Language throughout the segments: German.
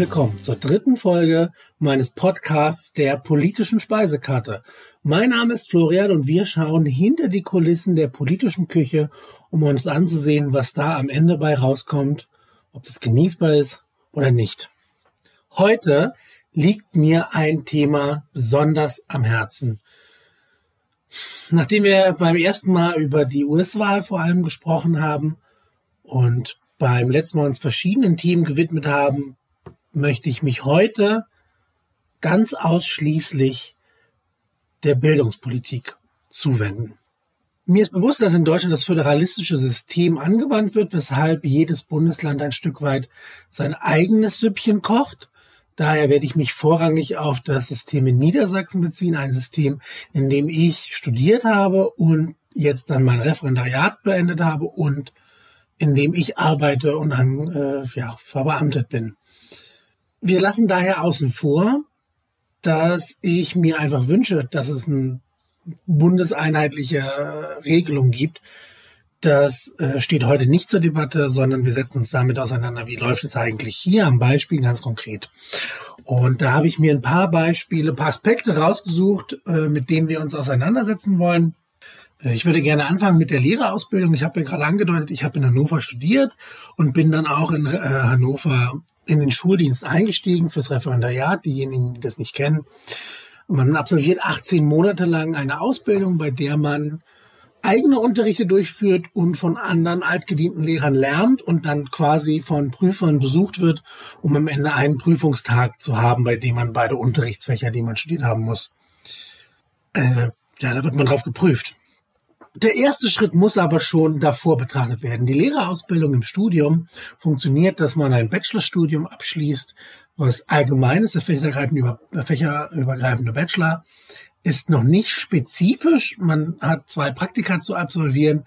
Willkommen zur dritten Folge meines Podcasts der politischen Speisekarte. Mein Name ist Florian und wir schauen hinter die Kulissen der politischen Küche, um uns anzusehen, was da am Ende bei rauskommt, ob es genießbar ist oder nicht. Heute liegt mir ein Thema besonders am Herzen. Nachdem wir beim ersten Mal über die US-Wahl vor allem gesprochen haben und beim letzten Mal uns verschiedenen Themen gewidmet haben, möchte ich mich heute ganz ausschließlich der Bildungspolitik zuwenden. Mir ist bewusst, dass in Deutschland das föderalistische System angewandt wird, weshalb jedes Bundesland ein Stück weit sein eigenes Süppchen kocht. Daher werde ich mich vorrangig auf das System in Niedersachsen beziehen, ein System, in dem ich studiert habe und jetzt dann mein Referendariat beendet habe und in dem ich arbeite und dann äh, ja, verbeamtet bin. Wir lassen daher außen vor, dass ich mir einfach wünsche, dass es eine bundeseinheitliche Regelung gibt. Das äh, steht heute nicht zur Debatte, sondern wir setzen uns damit auseinander, wie läuft es eigentlich hier am Beispiel ganz konkret. Und da habe ich mir ein paar Beispiele, ein paar Aspekte rausgesucht, äh, mit denen wir uns auseinandersetzen wollen. Äh, ich würde gerne anfangen mit der Lehrerausbildung. Ich habe ja gerade angedeutet, ich habe in Hannover studiert und bin dann auch in äh, Hannover in den Schuldienst eingestiegen fürs Referendariat. Diejenigen, die das nicht kennen. Man absolviert 18 Monate lang eine Ausbildung, bei der man eigene Unterrichte durchführt und von anderen altgedienten Lehrern lernt und dann quasi von Prüfern besucht wird, um am Ende einen Prüfungstag zu haben, bei dem man beide Unterrichtsfächer, die man studiert haben muss, äh, ja, da wird man drauf geprüft. Der erste Schritt muss aber schon davor betrachtet werden. Die Lehrerausbildung im Studium funktioniert, dass man ein Bachelorstudium abschließt, was allgemein ist, der fächerübergreifende Bachelor, ist noch nicht spezifisch. Man hat zwei Praktika zu absolvieren.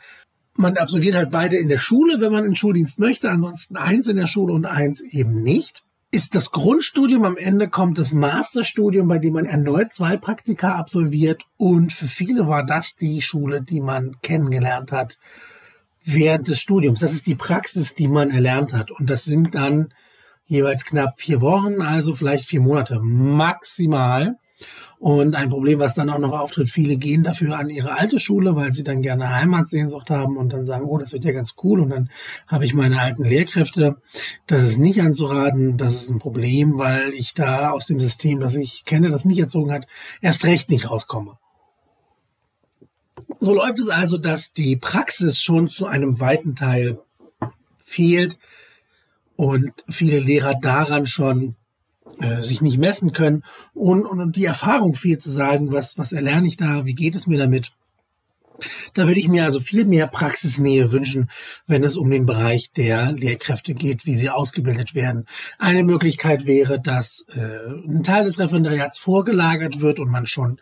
Man absolviert halt beide in der Schule, wenn man in Schuldienst möchte, ansonsten eins in der Schule und eins eben nicht ist das Grundstudium, am Ende kommt das Masterstudium, bei dem man erneut zwei Praktika absolviert. Und für viele war das die Schule, die man kennengelernt hat während des Studiums. Das ist die Praxis, die man erlernt hat. Und das sind dann jeweils knapp vier Wochen, also vielleicht vier Monate maximal. Und ein Problem, was dann auch noch auftritt, viele gehen dafür an ihre alte Schule, weil sie dann gerne Heimatsehnsucht haben und dann sagen, oh, das wird ja ganz cool und dann habe ich meine alten Lehrkräfte. Das ist nicht anzuraten, das ist ein Problem, weil ich da aus dem System, das ich kenne, das mich erzogen hat, erst recht nicht rauskomme. So läuft es also, dass die Praxis schon zu einem weiten Teil fehlt und viele Lehrer daran schon äh, sich nicht messen können und, und die Erfahrung viel zu sagen, was, was erlerne ich da, wie geht es mir damit. Da würde ich mir also viel mehr Praxisnähe wünschen, wenn es um den Bereich der Lehrkräfte geht, wie sie ausgebildet werden. Eine Möglichkeit wäre, dass äh, ein Teil des Referendariats vorgelagert wird und man schon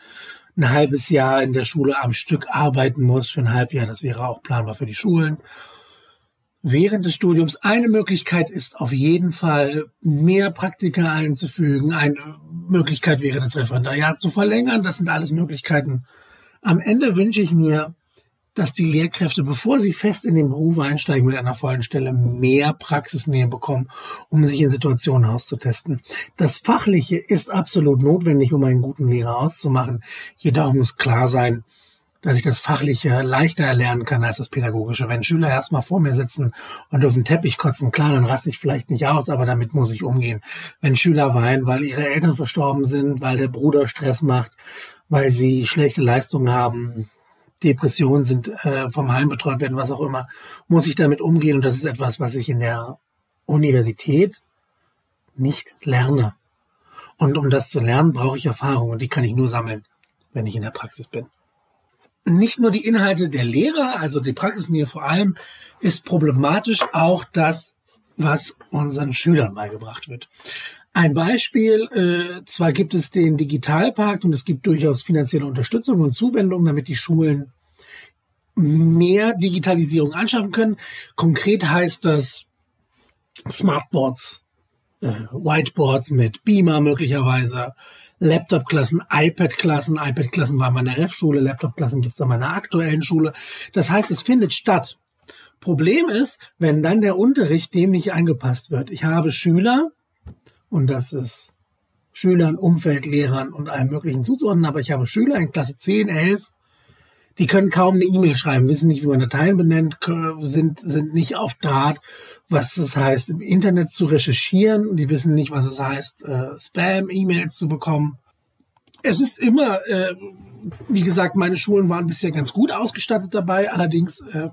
ein halbes Jahr in der Schule am Stück arbeiten muss für ein Halbjahr. Das wäre auch planbar für die Schulen während des Studiums. Eine Möglichkeit ist auf jeden Fall, mehr Praktika einzufügen. Eine Möglichkeit wäre, das Referendariat zu verlängern. Das sind alles Möglichkeiten. Am Ende wünsche ich mir, dass die Lehrkräfte, bevor sie fest in den Beruf einsteigen mit einer vollen Stelle, mehr Praxisnähe bekommen, um sich in Situationen auszutesten. Das Fachliche ist absolut notwendig, um einen guten Lehrer auszumachen. Jedoch muss klar sein, dass ich das Fachliche leichter erlernen kann als das Pädagogische. Wenn Schüler erstmal vor mir sitzen und auf den Teppich kotzen, klar, dann raste ich vielleicht nicht aus, aber damit muss ich umgehen. Wenn Schüler weinen, weil ihre Eltern verstorben sind, weil der Bruder Stress macht, weil sie schlechte Leistungen haben, Depressionen sind, äh, vom Heim betreut werden, was auch immer, muss ich damit umgehen. Und das ist etwas, was ich in der Universität nicht lerne. Und um das zu lernen, brauche ich Erfahrung und die kann ich nur sammeln, wenn ich in der Praxis bin nicht nur die Inhalte der Lehrer, also die Praxisnähe vor allem, ist problematisch, auch das, was unseren Schülern beigebracht wird. Ein Beispiel, äh, zwar gibt es den Digitalpakt und es gibt durchaus finanzielle Unterstützung und Zuwendung, damit die Schulen mehr Digitalisierung anschaffen können. Konkret heißt das Smartboards, äh, Whiteboards mit Beamer möglicherweise, Laptop-Klassen, iPad-Klassen. iPad-Klassen war in meiner Ref-Schule, Laptop-Klassen gibt es an meiner aktuellen Schule. Das heißt, es findet statt. Problem ist, wenn dann der Unterricht dem nicht angepasst wird. Ich habe Schüler und das ist Schülern, Umfeld, Lehrern und allem Möglichen zuzuordnen. Aber ich habe Schüler in Klasse 10, 11, die können kaum eine E-Mail schreiben, wissen nicht, wie man Dateien benennt, sind, sind nicht auf Draht, was es heißt, im Internet zu recherchieren. Die wissen nicht, was es heißt, äh, Spam-E-Mails zu bekommen. Es ist immer, äh, wie gesagt, meine Schulen waren bisher ganz gut ausgestattet dabei. Allerdings äh,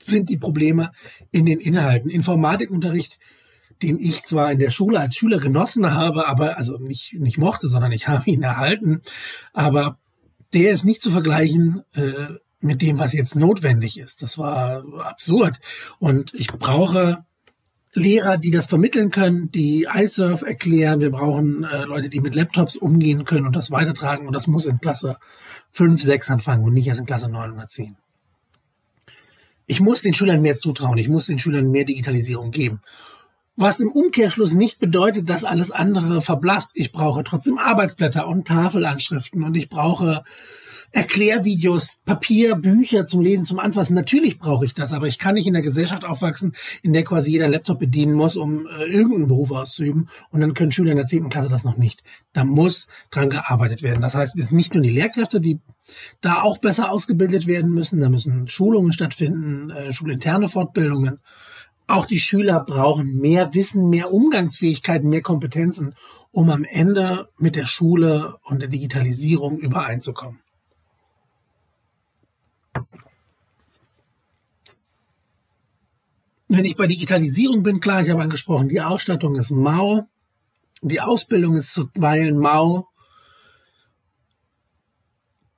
sind die Probleme in den Inhalten. Informatikunterricht, den ich zwar in der Schule als Schüler genossen habe, aber also nicht, nicht mochte, sondern ich habe ihn erhalten. Aber der ist nicht zu vergleichen äh, mit dem, was jetzt notwendig ist. Das war absurd. Und ich brauche Lehrer, die das vermitteln können, die iSurf erklären. Wir brauchen äh, Leute, die mit Laptops umgehen können und das weitertragen. Und das muss in Klasse 5, 6 anfangen und nicht erst in Klasse 9 oder 10. Ich muss den Schülern mehr zutrauen. Ich muss den Schülern mehr Digitalisierung geben. Was im Umkehrschluss nicht bedeutet, dass alles andere verblasst. Ich brauche trotzdem Arbeitsblätter und Tafelanschriften und ich brauche Erklärvideos, Papier, Bücher zum Lesen, zum Anfassen. Natürlich brauche ich das, aber ich kann nicht in der Gesellschaft aufwachsen, in der quasi jeder Laptop bedienen muss, um äh, irgendeinen Beruf auszuüben. Und dann können Schüler in der zehnten Klasse das noch nicht. Da muss dran gearbeitet werden. Das heißt, es sind nicht nur die Lehrkräfte, die da auch besser ausgebildet werden müssen. Da müssen Schulungen stattfinden, äh, schulinterne Fortbildungen. Auch die Schüler brauchen mehr Wissen, mehr Umgangsfähigkeiten, mehr Kompetenzen, um am Ende mit der Schule und der Digitalisierung übereinzukommen. Wenn ich bei Digitalisierung bin, klar, ich habe angesprochen, die Ausstattung ist mau, die Ausbildung ist zuweilen mau.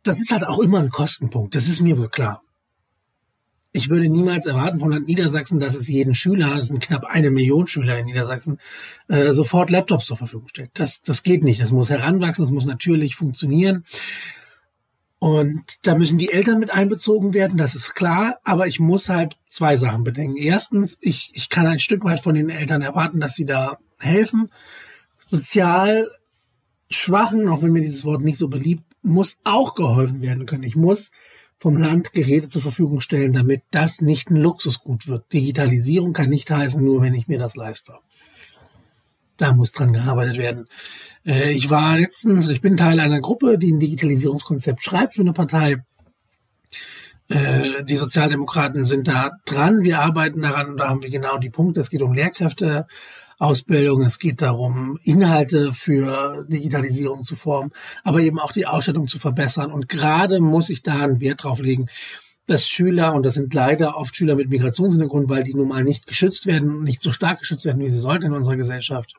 Das ist halt auch immer ein Kostenpunkt, das ist mir wohl klar. Ich würde niemals erwarten von Land Niedersachsen, dass es jeden Schüler, es sind knapp eine Million Schüler in Niedersachsen, äh, sofort Laptops zur Verfügung stellt. Das, das geht nicht. Das muss heranwachsen, das muss natürlich funktionieren. Und da müssen die Eltern mit einbezogen werden, das ist klar, aber ich muss halt zwei Sachen bedenken. Erstens, ich, ich kann ein Stück weit von den Eltern erwarten, dass sie da helfen. Sozial Schwachen, auch wenn mir dieses Wort nicht so beliebt, muss auch geholfen werden können. Ich muss vom Land Geräte zur Verfügung stellen, damit das nicht ein Luxusgut wird. Digitalisierung kann nicht heißen, nur wenn ich mir das leiste. Da muss dran gearbeitet werden. Äh, ich war letztens, ich bin Teil einer Gruppe, die ein Digitalisierungskonzept schreibt für eine Partei. Äh, die Sozialdemokraten sind da dran. Wir arbeiten daran und da haben wir genau die Punkte. Es geht um Lehrkräfteausbildung, es geht darum, Inhalte für Digitalisierung zu formen, aber eben auch die Ausstattung zu verbessern. Und gerade muss ich da einen Wert drauf legen, dass Schüler, und das sind leider oft Schüler mit Migrationshintergrund, weil die nun mal nicht geschützt werden, nicht so stark geschützt werden, wie sie sollten in unserer Gesellschaft,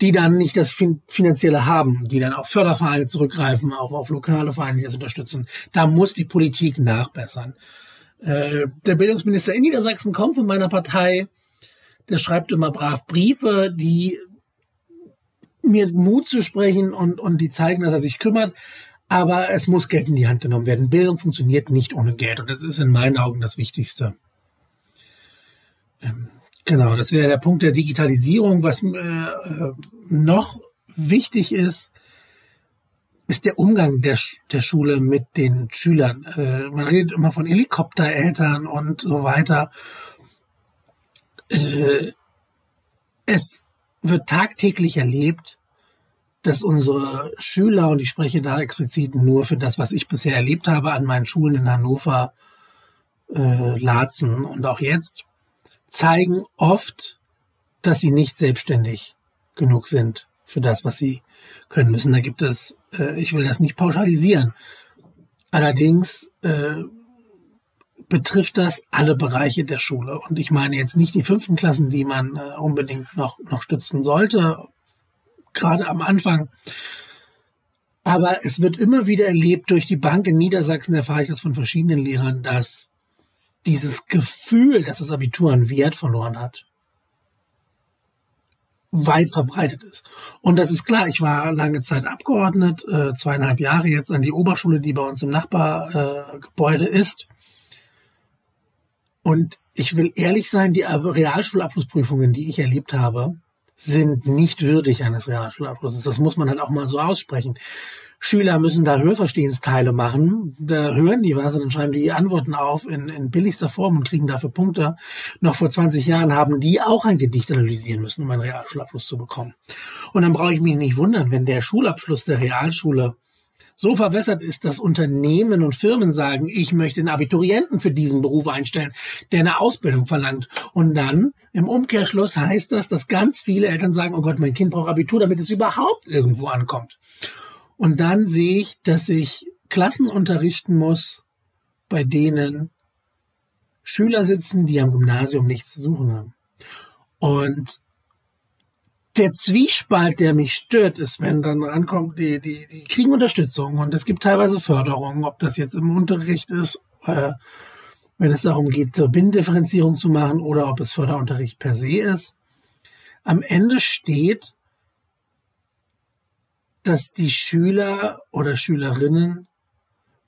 die dann nicht das Finanzielle haben, die dann auf Fördervereine zurückgreifen, auch auf lokale Vereine, die das unterstützen. Da muss die Politik nachbessern. Äh, der Bildungsminister in Niedersachsen kommt von meiner Partei, der schreibt immer brav Briefe, die mir Mut zu sprechen und, und die zeigen, dass er sich kümmert. Aber es muss Geld in die Hand genommen werden. Bildung funktioniert nicht ohne Geld und das ist in meinen Augen das Wichtigste. Ähm, Genau, das wäre der Punkt der Digitalisierung. Was äh, noch wichtig ist, ist der Umgang der, der Schule mit den Schülern. Äh, man redet immer von Helikoptereltern und so weiter. Äh, es wird tagtäglich erlebt, dass unsere Schüler, und ich spreche da explizit nur für das, was ich bisher erlebt habe an meinen Schulen in Hannover, äh, Laatzen und auch jetzt, zeigen oft, dass sie nicht selbstständig genug sind für das, was sie können müssen. Da gibt es, äh, ich will das nicht pauschalisieren. Allerdings äh, betrifft das alle Bereiche der Schule. Und ich meine jetzt nicht die fünften Klassen, die man äh, unbedingt noch, noch stützen sollte, gerade am Anfang. Aber es wird immer wieder erlebt durch die Bank in Niedersachsen, erfahre ich das von verschiedenen Lehrern, dass dieses Gefühl, dass das Abitur einen Wert verloren hat, weit verbreitet ist. Und das ist klar, ich war lange Zeit Abgeordnet, äh, zweieinhalb Jahre jetzt an die Oberschule, die bei uns im Nachbargebäude äh, ist. Und ich will ehrlich sein, die Realschulabschlussprüfungen, die ich erlebt habe, sind nicht würdig eines Realschulabschlusses. Das muss man halt auch mal so aussprechen. Schüler müssen da Hörverstehensteile machen. Da hören die was und dann schreiben die Antworten auf in, in billigster Form und kriegen dafür Punkte. Noch vor 20 Jahren haben die auch ein Gedicht analysieren müssen, um einen Realschulabschluss zu bekommen. Und dann brauche ich mich nicht wundern, wenn der Schulabschluss der Realschule so verwässert ist, dass Unternehmen und Firmen sagen, ich möchte einen Abiturienten für diesen Beruf einstellen, der eine Ausbildung verlangt. Und dann im Umkehrschluss heißt das, dass ganz viele Eltern sagen, oh Gott, mein Kind braucht Abitur, damit es überhaupt irgendwo ankommt. Und dann sehe ich, dass ich Klassen unterrichten muss, bei denen Schüler sitzen, die am Gymnasium nichts zu suchen haben. Und der Zwiespalt, der mich stört, ist, wenn dann rankommt, die, die, die kriegen Unterstützung und es gibt teilweise Förderung, ob das jetzt im Unterricht ist, äh, wenn es darum geht, zur Binnendifferenzierung zu machen oder ob es Förderunterricht per se ist. Am Ende steht, dass die Schüler oder Schülerinnen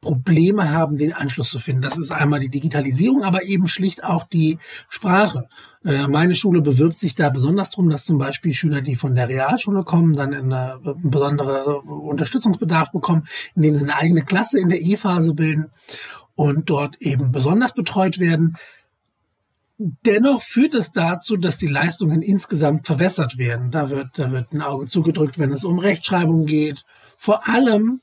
Probleme haben, den Anschluss zu finden. Das ist einmal die Digitalisierung, aber eben schlicht auch die Sprache. Äh, meine Schule bewirbt sich da besonders darum, dass zum Beispiel Schüler, die von der Realschule kommen, dann eine besondere Unterstützungsbedarf bekommen, indem sie eine eigene Klasse in der E-Phase bilden und dort eben besonders betreut werden. Dennoch führt es dazu, dass die Leistungen insgesamt verwässert werden. Da wird, da wird ein Auge zugedrückt, wenn es um Rechtschreibung geht. Vor allem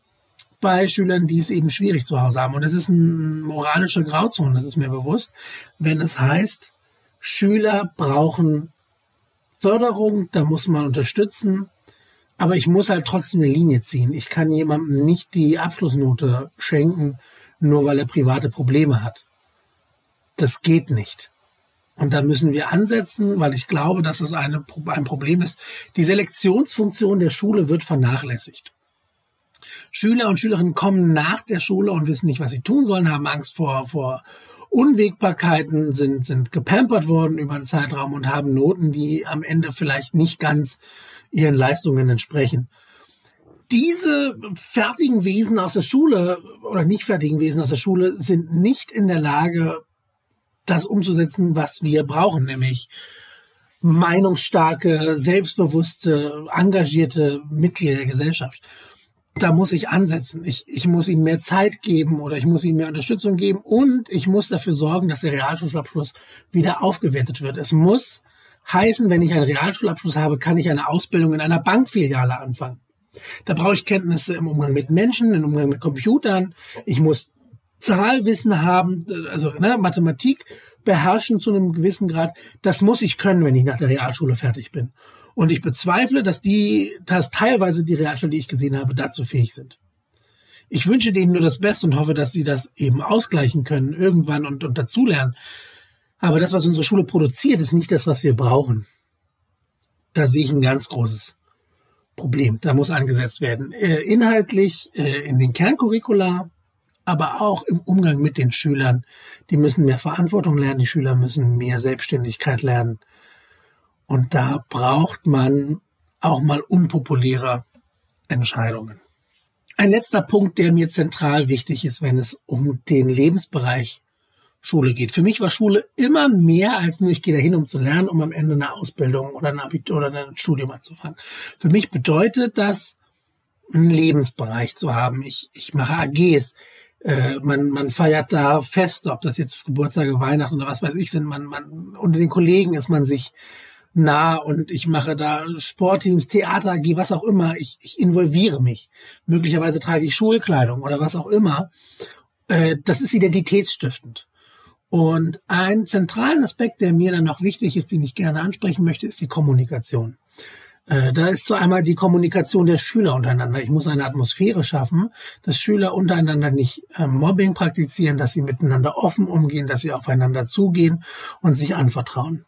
bei Schülern, die es eben schwierig zu Hause haben. Und es ist eine moralische Grauzone, das ist mir bewusst, wenn es heißt, Schüler brauchen Förderung, da muss man unterstützen, aber ich muss halt trotzdem eine Linie ziehen. Ich kann jemandem nicht die Abschlussnote schenken, nur weil er private Probleme hat. Das geht nicht. Und da müssen wir ansetzen, weil ich glaube, dass es eine, ein Problem ist. Die Selektionsfunktion der Schule wird vernachlässigt. Schüler und Schülerinnen kommen nach der Schule und wissen nicht, was sie tun sollen, haben Angst vor, vor Unwägbarkeiten, sind, sind gepampert worden über einen Zeitraum und haben Noten, die am Ende vielleicht nicht ganz ihren Leistungen entsprechen. Diese fertigen Wesen aus der Schule oder nicht fertigen Wesen aus der Schule sind nicht in der Lage, das umzusetzen, was wir brauchen, nämlich meinungsstarke, selbstbewusste, engagierte Mitglieder der Gesellschaft. Da muss ich ansetzen. Ich, ich muss ihnen mehr Zeit geben oder ich muss ihnen mehr Unterstützung geben und ich muss dafür sorgen, dass der Realschulabschluss wieder aufgewertet wird. Es muss heißen, wenn ich einen Realschulabschluss habe, kann ich eine Ausbildung in einer Bankfiliale anfangen. Da brauche ich Kenntnisse im Umgang mit Menschen, im Umgang mit Computern. Ich muss Zahlwissen haben, also ne, Mathematik beherrschen zu einem gewissen Grad. Das muss ich können, wenn ich nach der Realschule fertig bin. Und ich bezweifle, dass die, dass teilweise die Realschule, die ich gesehen habe, dazu fähig sind. Ich wünsche denen nur das Beste und hoffe, dass sie das eben ausgleichen können irgendwann und, und dazulernen. Aber das, was unsere Schule produziert, ist nicht das, was wir brauchen. Da sehe ich ein ganz großes Problem. Da muss angesetzt werden. Äh, inhaltlich äh, in den Kerncurricula, aber auch im Umgang mit den Schülern. Die müssen mehr Verantwortung lernen, die Schüler müssen mehr Selbstständigkeit lernen. Und da braucht man auch mal unpopuläre Entscheidungen. Ein letzter Punkt, der mir zentral wichtig ist, wenn es um den Lebensbereich Schule geht. Für mich war Schule immer mehr als nur, ich gehe dahin, um zu lernen, um am Ende eine Ausbildung oder ein Abitur oder ein Studium anzufangen. Für mich bedeutet das, einen Lebensbereich zu haben. Ich, ich mache AGs. Äh, man, man feiert da Feste, ob das jetzt Geburtstage, Weihnachten oder was weiß ich sind. Man, man, unter den Kollegen ist man sich nah und ich mache da Sportteams, Theater AG, was auch immer. Ich, ich involviere mich. Möglicherweise trage ich Schulkleidung oder was auch immer. Äh, das ist identitätsstiftend. Und ein zentralen Aspekt, der mir dann noch wichtig ist, den ich gerne ansprechen möchte, ist die Kommunikation. Äh, da ist so einmal die Kommunikation der Schüler untereinander. Ich muss eine Atmosphäre schaffen, dass Schüler untereinander nicht äh, Mobbing praktizieren, dass sie miteinander offen umgehen, dass sie aufeinander zugehen und sich anvertrauen.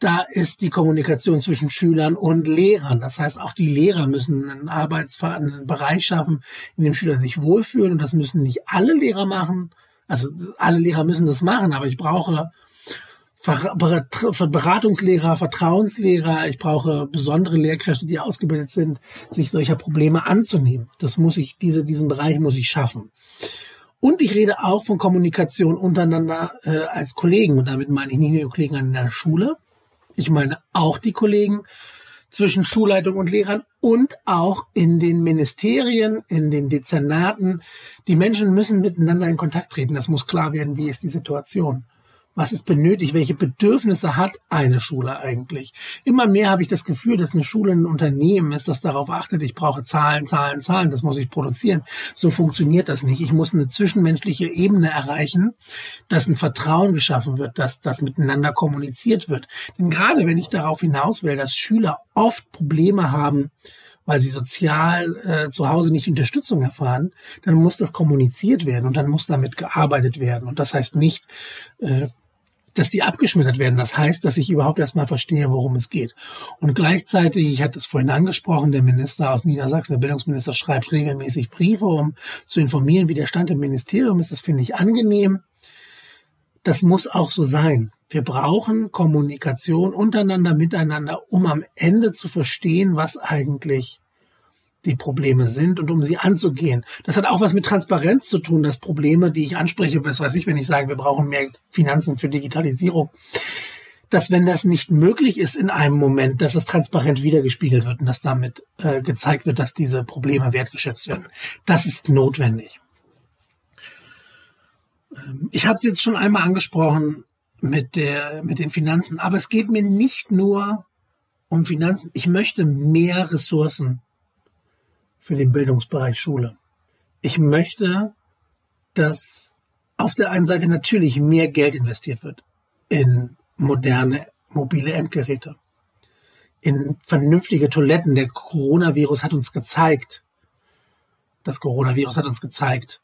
Da ist die Kommunikation zwischen Schülern und Lehrern. Das heißt, auch die Lehrer müssen einen Arbeitsbereich einen Bereich schaffen, in dem Schüler sich wohlfühlen. Und das müssen nicht alle Lehrer machen. Also alle Lehrer müssen das machen, aber ich brauche Beratungslehrer, Vertrauenslehrer, ich brauche besondere Lehrkräfte, die ausgebildet sind, sich solcher Probleme anzunehmen. Das muss ich, diese, diesen Bereich muss ich schaffen. Und ich rede auch von Kommunikation untereinander äh, als Kollegen. Und damit meine ich nicht nur Kollegen an der Schule, Ich meine auch die Kollegen zwischen Schulleitung und Lehrern und auch in den Ministerien, in den Dezernaten. Die Menschen müssen miteinander in Kontakt treten. Das muss klar werden, wie ist die Situation was es benötigt, welche Bedürfnisse hat eine Schule eigentlich. Immer mehr habe ich das Gefühl, dass eine Schule ein Unternehmen ist, das darauf achtet, ich brauche Zahlen, Zahlen, Zahlen, das muss ich produzieren. So funktioniert das nicht. Ich muss eine zwischenmenschliche Ebene erreichen, dass ein Vertrauen geschaffen wird, dass das miteinander kommuniziert wird. Denn gerade wenn ich darauf hinaus will, dass Schüler oft Probleme haben, weil sie sozial äh, zu Hause nicht Unterstützung erfahren, dann muss das kommuniziert werden und dann muss damit gearbeitet werden. Und das heißt nicht, äh, dass die abgeschmettert werden. Das heißt, dass ich überhaupt erstmal verstehe, worum es geht. Und gleichzeitig, ich hatte es vorhin angesprochen, der Minister aus Niedersachsen, der Bildungsminister schreibt regelmäßig Briefe, um zu informieren, wie der Stand im Ministerium ist. Das finde ich angenehm. Das muss auch so sein. Wir brauchen Kommunikation untereinander, miteinander, um am Ende zu verstehen, was eigentlich die Probleme sind und um sie anzugehen. Das hat auch was mit Transparenz zu tun, dass Probleme, die ich anspreche, was weiß ich, wenn ich sage, wir brauchen mehr Finanzen für Digitalisierung, dass wenn das nicht möglich ist in einem Moment, dass es transparent wiedergespiegelt wird und dass damit äh, gezeigt wird, dass diese Probleme wertgeschätzt werden. Das ist notwendig. Ähm, ich habe es jetzt schon einmal angesprochen mit, der, mit den Finanzen, aber es geht mir nicht nur um Finanzen. Ich möchte mehr Ressourcen für den Bildungsbereich Schule. Ich möchte, dass auf der einen Seite natürlich mehr Geld investiert wird in moderne mobile Endgeräte, in vernünftige Toiletten. Der Coronavirus hat uns gezeigt, das Coronavirus hat uns gezeigt,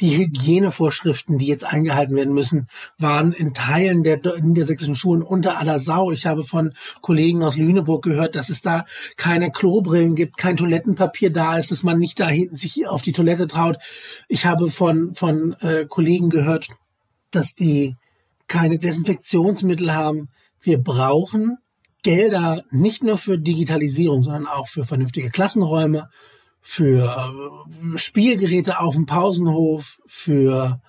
die Hygienevorschriften, die jetzt eingehalten werden müssen, waren in Teilen der niedersächsischen Schulen unter aller Sau. Ich habe von Kollegen aus Lüneburg gehört, dass es da keine Klobrillen gibt, kein Toilettenpapier da ist, dass man nicht da hinten sich auf die Toilette traut. Ich habe von, von äh, Kollegen gehört, dass die keine Desinfektionsmittel haben. Wir brauchen Gelder nicht nur für Digitalisierung, sondern auch für vernünftige Klassenräume, für äh, Spielgeräte auf dem Pausenhof, für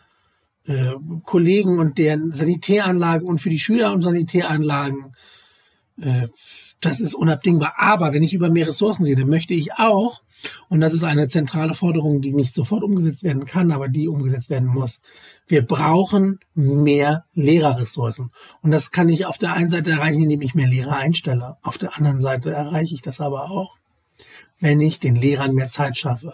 äh, Kollegen und deren Sanitäranlagen und für die Schüler und Sanitäranlagen. Äh, das ist unabdingbar. Aber wenn ich über mehr Ressourcen rede, möchte ich auch, und das ist eine zentrale Forderung, die nicht sofort umgesetzt werden kann, aber die umgesetzt werden muss. Wir brauchen mehr Lehrerressourcen. Und das kann ich auf der einen Seite erreichen, indem ich mehr Lehrer einstelle. Auf der anderen Seite erreiche ich das aber auch, wenn ich den Lehrern mehr Zeit schaffe.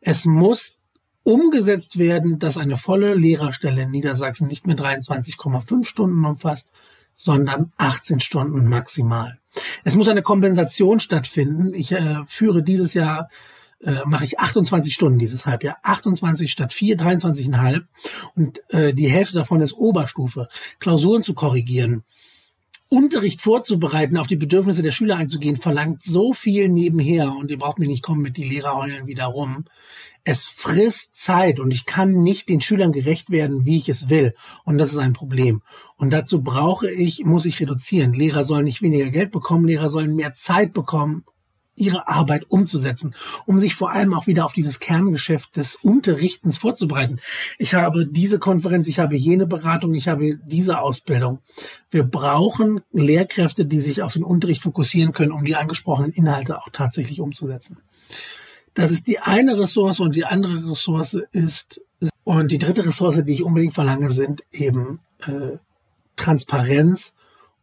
Es muss umgesetzt werden, dass eine volle Lehrerstelle in Niedersachsen nicht mehr 23,5 Stunden umfasst, sondern 18 Stunden maximal. Es muss eine Kompensation stattfinden. Ich äh, führe dieses Jahr äh, mache ich 28 Stunden dieses Halbjahr. 28 statt 4, 23,5. Und äh, die Hälfte davon ist Oberstufe. Klausuren zu korrigieren, Unterricht vorzubereiten, auf die Bedürfnisse der Schüler einzugehen, verlangt so viel nebenher und ihr braucht mir nicht kommen mit die Lehrer heulen wieder rum. Es frisst Zeit und ich kann nicht den Schülern gerecht werden, wie ich es will. Und das ist ein Problem. Und dazu brauche ich, muss ich reduzieren. Lehrer sollen nicht weniger Geld bekommen, Lehrer sollen mehr Zeit bekommen, ihre Arbeit umzusetzen, um sich vor allem auch wieder auf dieses Kerngeschäft des Unterrichtens vorzubereiten. Ich habe diese Konferenz, ich habe jene Beratung, ich habe diese Ausbildung. Wir brauchen Lehrkräfte, die sich auf den Unterricht fokussieren können, um die angesprochenen Inhalte auch tatsächlich umzusetzen. Das ist die eine Ressource und die andere Ressource ist, und die dritte Ressource, die ich unbedingt verlange, sind eben äh, Transparenz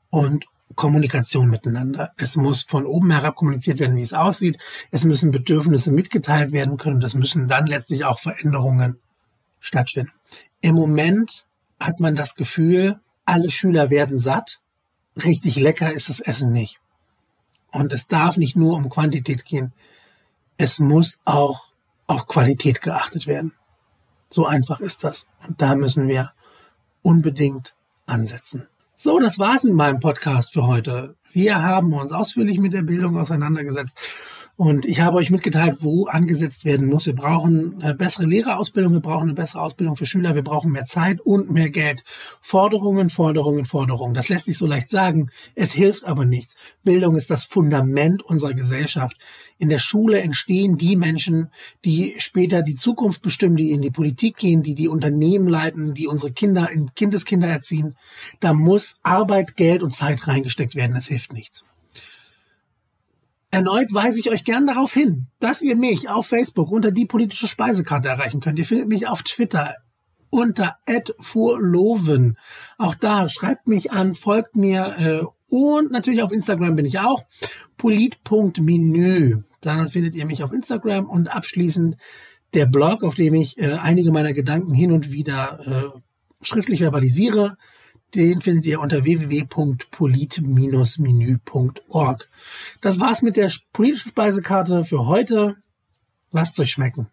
und Kommunikation miteinander. Es muss von oben herab kommuniziert werden, wie es aussieht. Es müssen Bedürfnisse mitgeteilt werden können. Das müssen dann letztlich auch Veränderungen stattfinden. Im Moment hat man das Gefühl, alle Schüler werden satt. Richtig lecker ist das Essen nicht. Und es darf nicht nur um Quantität gehen. Es muss auch auf Qualität geachtet werden. So einfach ist das. Und da müssen wir unbedingt ansetzen. So, das war's mit meinem Podcast für heute. Wir haben uns ausführlich mit der Bildung auseinandergesetzt. Und ich habe euch mitgeteilt, wo angesetzt werden muss. Wir brauchen eine bessere Lehrerausbildung, wir brauchen eine bessere Ausbildung für Schüler, wir brauchen mehr Zeit und mehr Geld. Forderungen, Forderungen, Forderungen. Das lässt sich so leicht sagen. Es hilft aber nichts. Bildung ist das Fundament unserer Gesellschaft. In der Schule entstehen die Menschen, die später die Zukunft bestimmen, die in die Politik gehen, die die Unternehmen leiten, die unsere Kinder in Kindeskinder erziehen. Da muss Arbeit, Geld und Zeit reingesteckt werden. Es hilft nichts. Erneut weise ich euch gern darauf hin, dass ihr mich auf Facebook unter die politische Speisekarte erreichen könnt. Ihr findet mich auf Twitter unter @furloven. Auch da schreibt mich an, folgt mir äh, und natürlich auf Instagram bin ich auch polit.menü. Da findet ihr mich auf Instagram und abschließend der Blog, auf dem ich äh, einige meiner Gedanken hin und wieder äh, schriftlich verbalisiere. Den findet ihr unter www.polit-menü.org. Das war's mit der politischen Speisekarte für heute. Lasst euch schmecken.